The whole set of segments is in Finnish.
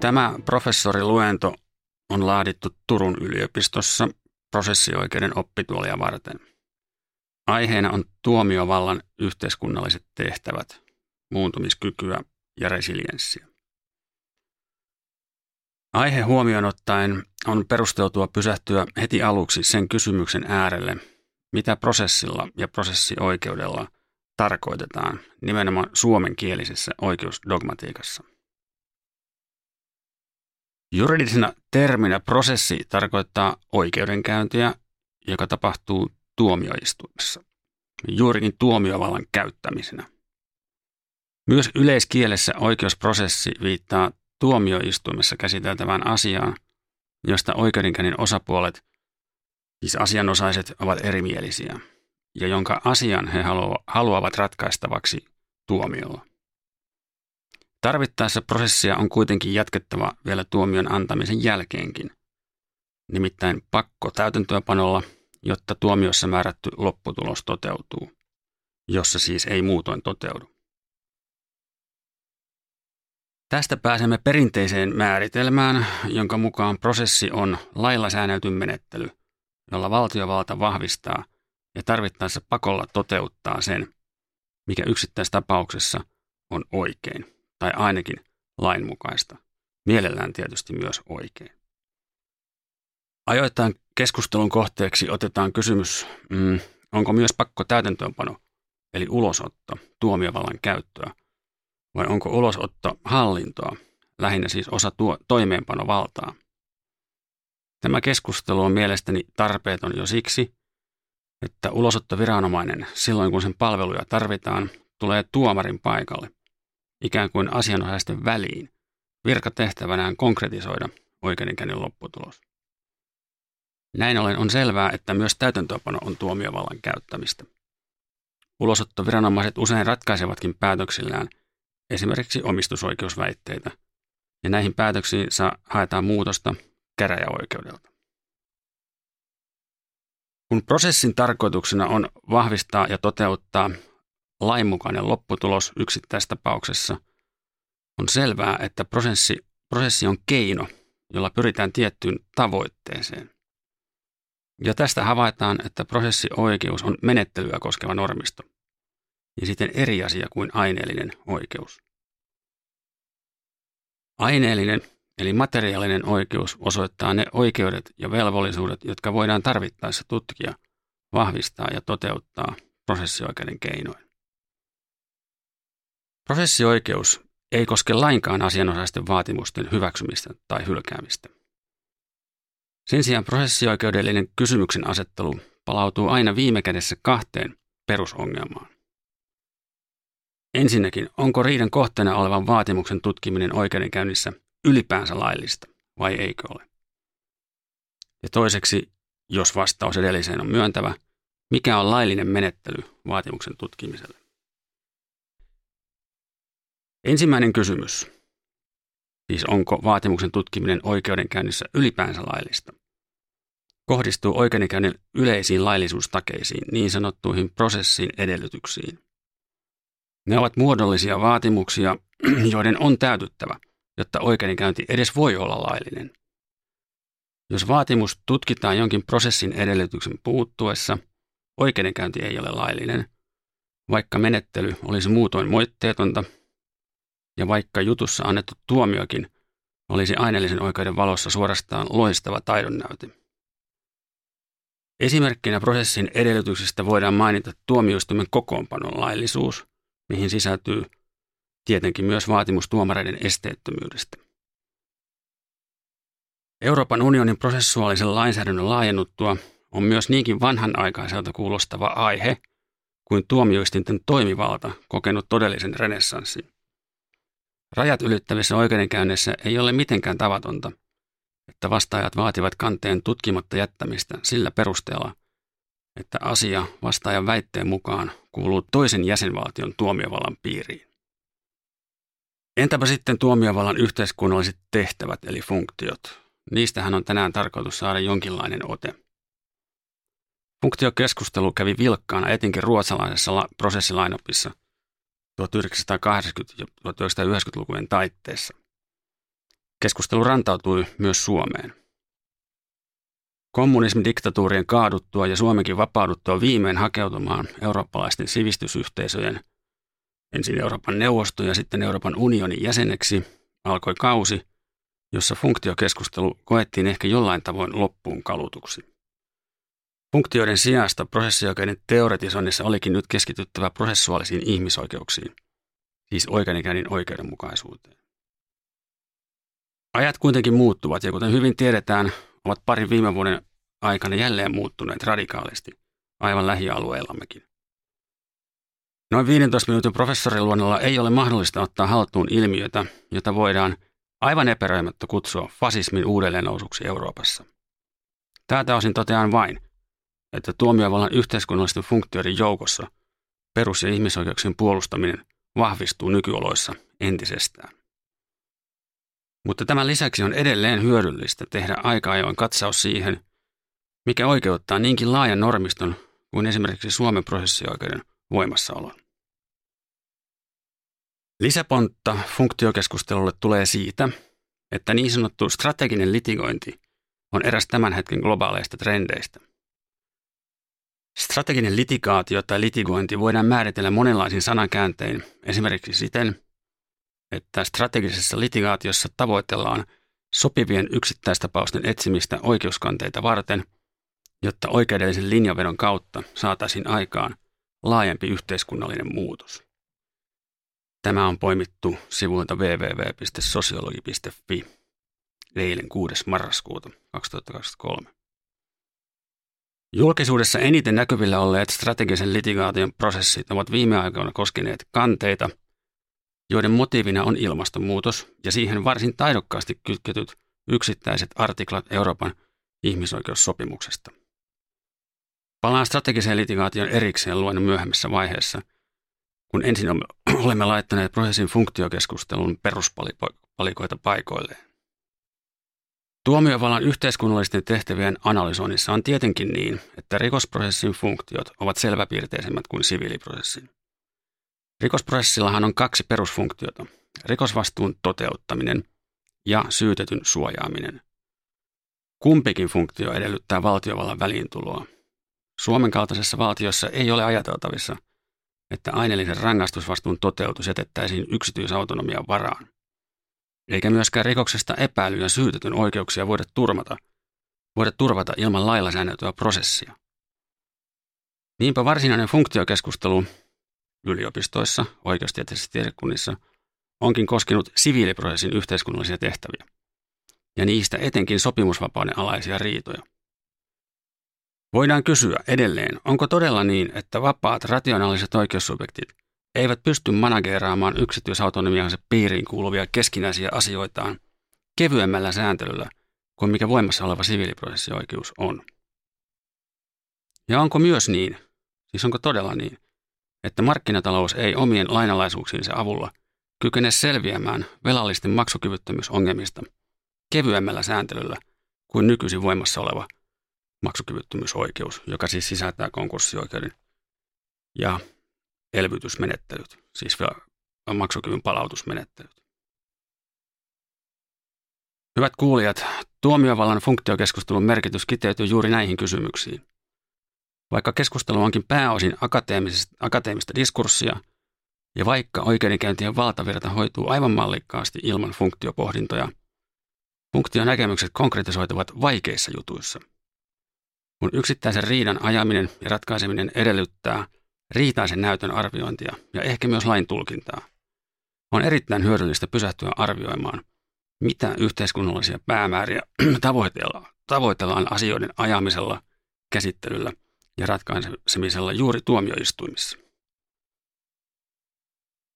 Tämä professoriluento on laadittu Turun yliopistossa prosessioikeuden oppituolia varten. Aiheena on tuomiovallan yhteiskunnalliset tehtävät, muuntumiskykyä ja resilienssiä. Aihe huomioon ottaen on perusteltua pysähtyä heti aluksi sen kysymyksen äärelle, mitä prosessilla ja prosessioikeudella tarkoitetaan nimenomaan suomenkielisessä oikeusdogmatiikassa. Juridisena terminä prosessi tarkoittaa oikeudenkäyntiä, joka tapahtuu tuomioistuimessa, juurikin tuomiovallan käyttämisenä. Myös yleiskielessä oikeusprosessi viittaa tuomioistuimessa käsiteltävään asiaan, josta oikeudenkäynnin osapuolet, siis asianosaiset, ovat erimielisiä, ja jonka asian he haluavat ratkaistavaksi tuomiolla. Tarvittaessa prosessia on kuitenkin jatkettava vielä tuomion antamisen jälkeenkin, nimittäin pakko täytäntöönpanolla, jotta tuomiossa määrätty lopputulos toteutuu, jossa siis ei muutoin toteudu. Tästä pääsemme perinteiseen määritelmään, jonka mukaan prosessi on lailla säännelty menettely, jolla valtiovalta vahvistaa ja tarvittaessa pakolla toteuttaa sen, mikä yksittäistapauksessa on oikein tai ainakin lainmukaista. Mielellään tietysti myös oikein. Ajoittain keskustelun kohteeksi otetaan kysymys, mm, onko myös pakko täytäntöönpano, eli ulosotto, tuomiovallan käyttöä, vai onko ulosotto hallintoa, lähinnä siis osa tuo, toimeenpanovaltaa. Tämä keskustelu on mielestäni tarpeeton jo siksi, että ulosottoviranomainen silloin kun sen palveluja tarvitaan, tulee tuomarin paikalle – ikään kuin asianosaisten väliin virkatehtävänään konkretisoida oikeudenkäynnin lopputulos. Näin ollen on selvää, että myös täytäntöpano on tuomiovallan käyttämistä. Ulosottoviranomaiset usein ratkaisevatkin päätöksillään esimerkiksi omistusoikeusväitteitä, ja näihin päätöksiin saa haetaan muutosta käräjäoikeudelta. Kun prosessin tarkoituksena on vahvistaa ja toteuttaa lainmukainen lopputulos yksittäistapauksessa, on selvää, että prosessi, prosessi on keino, jolla pyritään tiettyyn tavoitteeseen. Ja tästä havaitaan, että prosessioikeus on menettelyä koskeva normisto, ja siten eri asia kuin aineellinen oikeus. Aineellinen eli materiaalinen oikeus osoittaa ne oikeudet ja velvollisuudet, jotka voidaan tarvittaessa tutkia, vahvistaa ja toteuttaa prosessioikeuden keinoin. Prosessioikeus ei koske lainkaan asianosaisten vaatimusten hyväksymistä tai hylkäämistä. Sen sijaan prosessioikeudellinen kysymyksen asettelu palautuu aina viime kädessä kahteen perusongelmaan. Ensinnäkin, onko riidan kohteena olevan vaatimuksen tutkiminen oikeudenkäynnissä ylipäänsä laillista vai eikö ole? Ja toiseksi, jos vastaus edelliseen on myöntävä, mikä on laillinen menettely vaatimuksen tutkimiselle? Ensimmäinen kysymys. Siis onko vaatimuksen tutkiminen oikeudenkäynnissä ylipäänsä laillista? Kohdistuu oikeudenkäynnin yleisiin laillisuustakeisiin, niin sanottuihin prosessin edellytyksiin. Ne ovat muodollisia vaatimuksia, joiden on täytyttävä, jotta oikeudenkäynti edes voi olla laillinen. Jos vaatimus tutkitaan jonkin prosessin edellytyksen puuttuessa, oikeudenkäynti ei ole laillinen, vaikka menettely olisi muutoin moitteetonta ja vaikka jutussa annettu tuomiokin olisi aineellisen oikeuden valossa suorastaan loistava taidonnäyte. Esimerkkinä prosessin edellytyksistä voidaan mainita tuomioistuimen kokoonpanon laillisuus, mihin sisältyy tietenkin myös vaatimus tuomareiden esteettömyydestä. Euroopan unionin prosessuaalisen lainsäädännön laajennuttua on myös niinkin vanhanaikaiselta kuulostava aihe kuin tuomioistinten toimivalta kokenut todellisen renessanssin. Rajat ylittävissä oikeudenkäynnissä ei ole mitenkään tavatonta, että vastaajat vaativat kanteen tutkimatta jättämistä sillä perusteella, että asia vastaajan väitteen mukaan kuuluu toisen jäsenvaltion tuomiovallan piiriin. Entäpä sitten tuomiovallan yhteiskunnalliset tehtävät eli funktiot? Niistähän on tänään tarkoitus saada jonkinlainen ote. Funktiokeskustelu kävi vilkkaana etenkin ruotsalaisessa prosessilainopissa – 1980- ja 1990-lukujen taitteessa. Keskustelu rantautui myös Suomeen. Kommunismin diktatuurien kaaduttua ja Suomenkin vapauduttua viimein hakeutumaan eurooppalaisten sivistysyhteisöjen, ensin Euroopan neuvosto ja sitten Euroopan unionin jäseneksi, alkoi kausi, jossa funktiokeskustelu koettiin ehkä jollain tavoin loppuun kalutuksi. Funktioiden sijasta prosessioikeuden teoretisoinnissa olikin nyt keskityttävä prosessuaalisiin ihmisoikeuksiin, siis oikeudenkäynnin oikeudenmukaisuuteen. Ajat kuitenkin muuttuvat ja kuten hyvin tiedetään, ovat parin viime vuoden aikana jälleen muuttuneet radikaalisti, aivan lähialueillammekin. Noin 15 minuutin professoriluonnolla ei ole mahdollista ottaa haltuun ilmiötä, jota voidaan aivan epäröimättä kutsua fasismin uudelleennousuksi Euroopassa. Täältä osin totean vain, että tuomiovallan yhteiskunnallisten funktioiden joukossa perus- ja ihmisoikeuksien puolustaminen vahvistuu nykyoloissa entisestään. Mutta tämän lisäksi on edelleen hyödyllistä tehdä aika ajoin katsaus siihen, mikä oikeuttaa niinkin laajan normiston kuin esimerkiksi Suomen prosessioikeuden voimassaolon. Lisäpontta funktiokeskustelulle tulee siitä, että niin sanottu strateginen litigointi on eräs tämän hetken globaaleista trendeistä. Strateginen litigaatio tai litigointi voidaan määritellä monenlaisin sanakääntein, esimerkiksi siten, että strategisessa litigaatiossa tavoitellaan sopivien yksittäistapausten etsimistä oikeuskanteita varten, jotta oikeudellisen linjavedon kautta saataisiin aikaan laajempi yhteiskunnallinen muutos. Tämä on poimittu sivuilta www.sosiologi.fi eilen 6. marraskuuta 2023. Julkisuudessa eniten näkyvillä olleet strategisen litigaation prosessit ovat viime aikoina koskeneet kanteita – joiden motiivina on ilmastonmuutos ja siihen varsin taidokkaasti kytketyt yksittäiset artiklat Euroopan ihmisoikeussopimuksesta. Palaan strategiseen litigaation erikseen luen myöhemmässä vaiheessa, kun ensin olemme laittaneet prosessin funktiokeskustelun peruspalikoita paikoilleen. Tuomiovallan yhteiskunnallisten tehtävien analysoinnissa on tietenkin niin, että rikosprosessin funktiot ovat selväpiirteisemmät kuin siviiliprosessin. Rikosprosessillahan on kaksi perusfunktiota. Rikosvastuun toteuttaminen ja syytetyn suojaaminen. Kumpikin funktio edellyttää valtiovallan väliintuloa. Suomen kaltaisessa valtiossa ei ole ajateltavissa, että aineellisen rangaistusvastuun toteutus jätettäisiin yksityisautonomian varaan. Eikä myöskään rikoksesta epäilyn ja syytetyn oikeuksia voida turvata, voida turvata ilman lailla säänneltyä prosessia. Niinpä varsinainen funktiokeskustelu yliopistoissa, oikeustieteellisissä tiedekunnissa, onkin koskenut siviiliprosessin yhteiskunnallisia tehtäviä, ja niistä etenkin sopimusvapauden alaisia riitoja. Voidaan kysyä edelleen, onko todella niin, että vapaat rationaaliset oikeussubjektit eivät pysty manageeraamaan yksityisautonomiansa piiriin kuuluvia keskinäisiä asioitaan kevyemmällä sääntelyllä kuin mikä voimassa oleva siviiliprosessioikeus on. Ja onko myös niin, siis onko todella niin, että markkinatalous ei omien lainalaisuuksiinsa avulla kykene selviämään velallisten maksukyvyttömyysongelmista kevyemmällä sääntelyllä kuin nykyisin voimassa oleva maksukyvyttömyysoikeus, joka siis sisältää konkurssioikeuden ja elvytysmenettelyt, siis maksukyvyn palautusmenettelyt. Hyvät kuulijat, tuomiovallan funktiokeskustelun merkitys kiteytyy juuri näihin kysymyksiin. Vaikka keskustelu onkin pääosin akateemista diskurssia, ja vaikka oikeudenkäyntien valtavirta hoituu aivan mallikkaasti ilman funktiopohdintoja, funktionäkemykset konkretisoituvat vaikeissa jutuissa. Kun yksittäisen riidan ajaminen ja ratkaiseminen edellyttää riitaisen näytön arviointia ja ehkä myös lain tulkintaa, on erittäin hyödyllistä pysähtyä arvioimaan, mitä yhteiskunnallisia päämääriä tavoitellaan, tavoitellaan asioiden ajamisella, käsittelyllä – ja ratkaisemisella juuri tuomioistuimissa.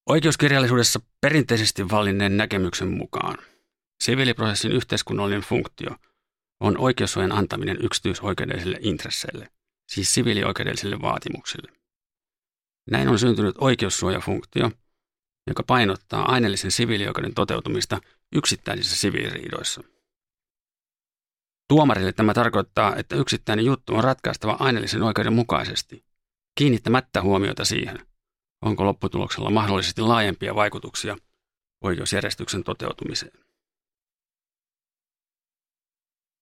Oikeuskirjallisuudessa perinteisesti vallinneen näkemyksen mukaan siviiliprosessin yhteiskunnallinen funktio on oikeussuojan antaminen yksityisoikeudellisille intresseille, siis siviilioikeudellisille vaatimuksille. Näin on syntynyt oikeussuojafunktio, joka painottaa aineellisen siviilioikeuden toteutumista yksittäisissä siviiliriidoissa – Tuomarille tämä tarkoittaa, että yksittäinen juttu on ratkaistava aineellisen oikeuden mukaisesti, kiinnittämättä huomiota siihen, onko lopputuloksella mahdollisesti laajempia vaikutuksia oikeusjärjestyksen toteutumiseen.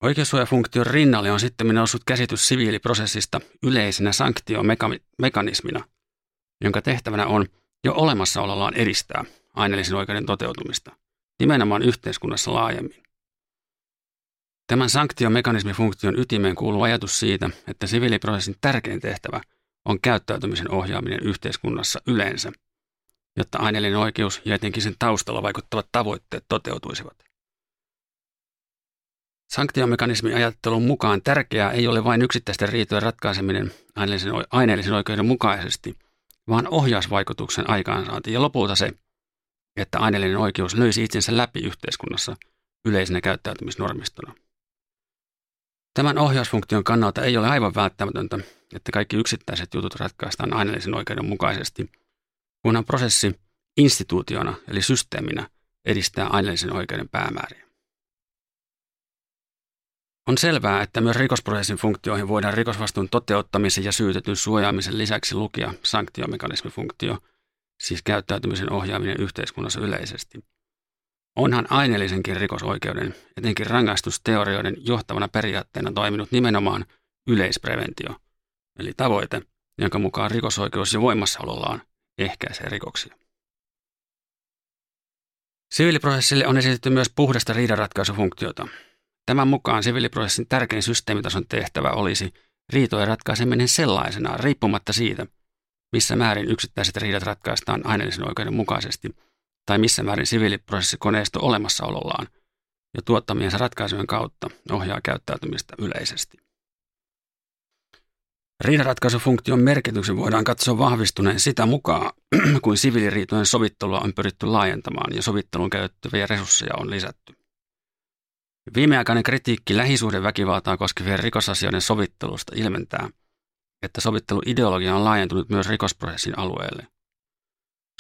Oikeussuojafunktion rinnalle on sitten noussut käsitys siviiliprosessista yleisenä sanktiomekanismina, jonka tehtävänä on jo olemassaolollaan edistää aineellisen oikeuden toteutumista, nimenomaan yhteiskunnassa laajemmin. Tämän sanktiomekanismifunktion ytimeen kuuluu ajatus siitä, että siviiliprosessin tärkein tehtävä on käyttäytymisen ohjaaminen yhteiskunnassa yleensä, jotta aineellinen oikeus ja etenkin sen taustalla vaikuttavat tavoitteet toteutuisivat. Sanktiomekanismin ajattelun mukaan tärkeää ei ole vain yksittäisten riitojen ratkaiseminen aineellisen oikeuden mukaisesti, vaan ohjausvaikutuksen aikaansaanti ja lopulta se, että aineellinen oikeus löysi itsensä läpi yhteiskunnassa yleisenä käyttäytymisnormistona. Tämän ohjausfunktion kannalta ei ole aivan välttämätöntä, että kaikki yksittäiset jutut ratkaistaan aineellisen oikeuden mukaisesti, kunhan prosessi instituutiona eli systeeminä edistää aineellisen oikeuden päämääriä. On selvää, että myös rikosprosessin funktioihin voidaan rikosvastuun toteuttamisen ja syytetyn suojaamisen lisäksi lukea sanktiomekanismifunktio, siis käyttäytymisen ohjaaminen yhteiskunnassa yleisesti – Onhan aineellisenkin rikosoikeuden, etenkin rangaistusteorioiden johtavana periaatteena toiminut nimenomaan yleispreventio, eli tavoite, jonka mukaan rikosoikeus jo voimassaolollaan ehkäisee rikoksia. Siviiliprosessille on esitetty myös puhdasta riidanratkaisufunktiota. Tämän mukaan siviiliprosessin tärkein systeemitason tehtävä olisi riitojen ratkaiseminen sellaisena, riippumatta siitä, missä määrin yksittäiset riidat ratkaistaan aineellisen oikeuden mukaisesti – tai missä määrin siviiliprosessikoneisto olemassaolollaan ja tuottamiensa ratkaisujen kautta ohjaa käyttäytymistä yleisesti. Riidanratkaisufunktion merkityksen voidaan katsoa vahvistuneen sitä mukaan, kuin siviiliriitojen sovittelua on pyritty laajentamaan ja sovitteluun käytettäviä resursseja on lisätty. Viimeaikainen kritiikki lähisuhdeväkivaltaa koskevien rikosasioiden sovittelusta ilmentää, että sovitteluideologia on laajentunut myös rikosprosessin alueelle.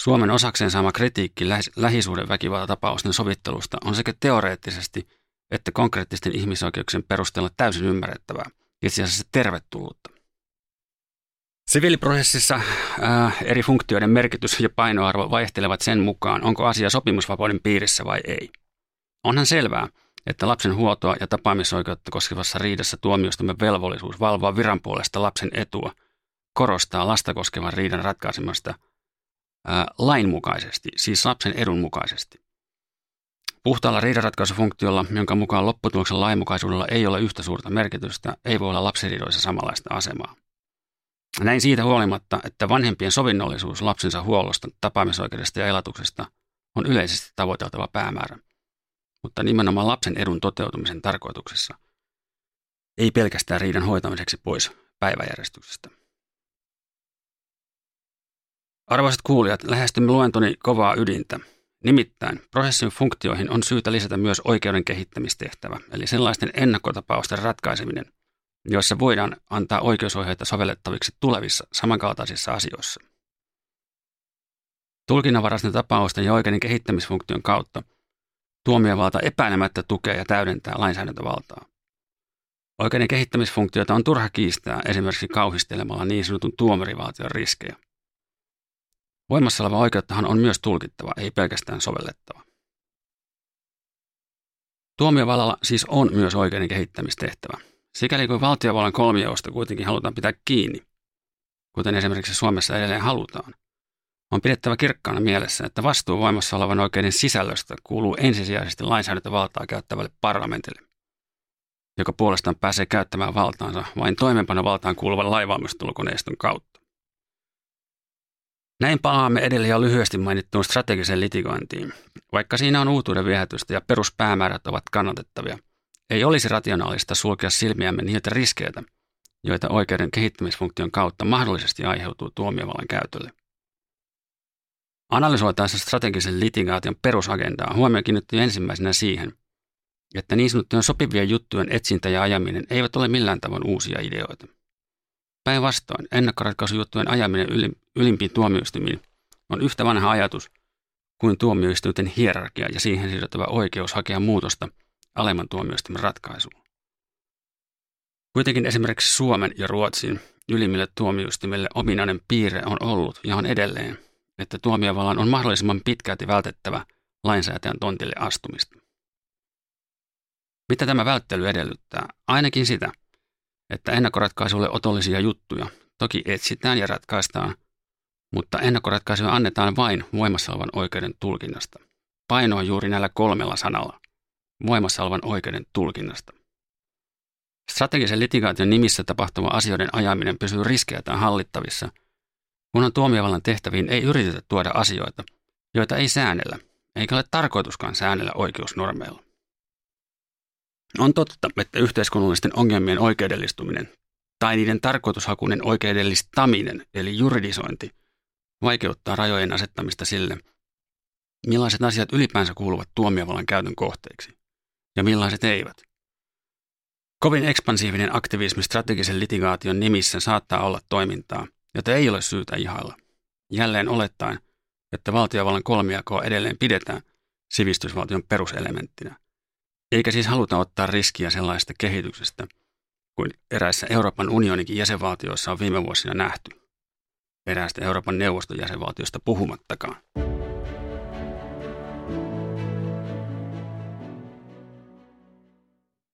Suomen osakseen saama kritiikki lähisuhdeväkivaltatapausten sovittelusta on sekä teoreettisesti että konkreettisten ihmisoikeuksien perusteella täysin ymmärrettävää, itse asiassa tervetullutta. Siviiliprosessissa ää, eri funktioiden merkitys ja painoarvo vaihtelevat sen mukaan, onko asia sopimusvapauden piirissä vai ei. Onhan selvää, että lapsen huoltoa ja tapaamisoikeutta koskevassa riidassa tuomioistuimen velvollisuus valvoa viran puolesta lapsen etua korostaa lasta koskevan riidan ratkaisemasta – lainmukaisesti, siis lapsen edun mukaisesti. Puhtaalla riidanratkaisufunktiolla, jonka mukaan lopputuloksen lainmukaisuudella ei ole yhtä suurta merkitystä, ei voi olla lapsiriidoissa samanlaista asemaa. Näin siitä huolimatta, että vanhempien sovinnollisuus lapsensa huollosta, tapaamisoikeudesta ja elatuksesta on yleisesti tavoiteltava päämäärä, mutta nimenomaan lapsen edun toteutumisen tarkoituksessa, ei pelkästään riidan hoitamiseksi pois päiväjärjestyksestä. Arvoisat kuulijat, lähestymme luentoni kovaa ydintä. Nimittäin prosessin funktioihin on syytä lisätä myös oikeuden kehittämistehtävä, eli sellaisten ennakkotapausten ratkaiseminen, joissa voidaan antaa oikeusohjeita sovellettaviksi tulevissa samankaltaisissa asioissa. Tulkinnanvaraisten tapausten ja oikeuden kehittämisfunktion kautta tuomiovalta epäilemättä tukee ja täydentää lainsäädäntövaltaa. Oikeuden kehittämisfunktiota on turha kiistää esimerkiksi kauhistelemalla niin sanotun tuomarivaltion riskejä. Voimassa oleva oikeuttahan on myös tulkittava, ei pelkästään sovellettava. Tuomiovallalla siis on myös oikeuden kehittämistehtävä. Sikäli kuin valtiovallan kolmioista kuitenkin halutaan pitää kiinni, kuten esimerkiksi Suomessa edelleen halutaan, on pidettävä kirkkaana mielessä, että vastuu voimassa olevan oikeuden sisällöstä kuuluu ensisijaisesti lainsäädäntövaltaa käyttävälle parlamentille, joka puolestaan pääsee käyttämään valtaansa vain toimeenpanovaltaan kuuluvan lainvalmistelukoneiston kautta. Näin palaamme edelleen jo lyhyesti mainittuun strategiseen litigointiin. Vaikka siinä on uutuuden viehätystä ja peruspäämäärät ovat kannatettavia, ei olisi rationaalista sulkea silmiämme niiltä riskeiltä, joita oikeuden kehittämisfunktion kautta mahdollisesti aiheutuu tuomiovallan käytölle. Analysoitaessa strategisen litigaation perusagendaa huomio kiinnittyy ensimmäisenä siihen, että niin sanottujen sopivien juttujen etsintä ja ajaminen eivät ole millään tavoin uusia ideoita. Päinvastoin ennakkoratkaisujuttujen ajaminen ylimpiin tuomioistuimiin on yhtä vanha ajatus kuin tuomioistuinten hierarkia ja siihen siirryttävä oikeus hakea muutosta alemman tuomioistuimen ratkaisuun. Kuitenkin esimerkiksi Suomen ja Ruotsin ylimmille tuomioistuimille ominainen piirre on ollut ja on edelleen, että tuomiovallan on mahdollisimman pitkälti vältettävä lainsäätäjän tontille astumista. Mitä tämä välttely edellyttää? Ainakin sitä, että ennakkoratkaisulle otollisia juttuja toki etsitään ja ratkaistaan, mutta ennakkoratkaisuja annetaan vain voimassa olevan oikeuden tulkinnasta. Painoa juuri näillä kolmella sanalla. Voimassa olevan oikeuden tulkinnasta. Strategisen litigaation nimissä tapahtuva asioiden ajaminen pysyy riskeiltään hallittavissa, kunhan tuomiovallan tehtäviin ei yritetä tuoda asioita, joita ei säännellä, eikä ole tarkoituskaan säännellä oikeusnormeilla. On totta, että yhteiskunnallisten ongelmien oikeudellistuminen tai niiden tarkoitushakuinen oikeudellistaminen, eli juridisointi, vaikeuttaa rajojen asettamista sille, millaiset asiat ylipäänsä kuuluvat tuomiovallan käytön kohteiksi ja millaiset eivät. Kovin ekspansiivinen aktivismi strategisen litigaation nimissä saattaa olla toimintaa, jota ei ole syytä ihailla. Jälleen olettaen, että valtiovallan kolmiakoa edelleen pidetään sivistysvaltion peruselementtinä. Eikä siis haluta ottaa riskiä sellaisesta kehityksestä, kuin eräissä Euroopan unioninkin jäsenvaltioissa on viime vuosina nähty. Eräästä Euroopan neuvoston jäsenvaltiosta puhumattakaan.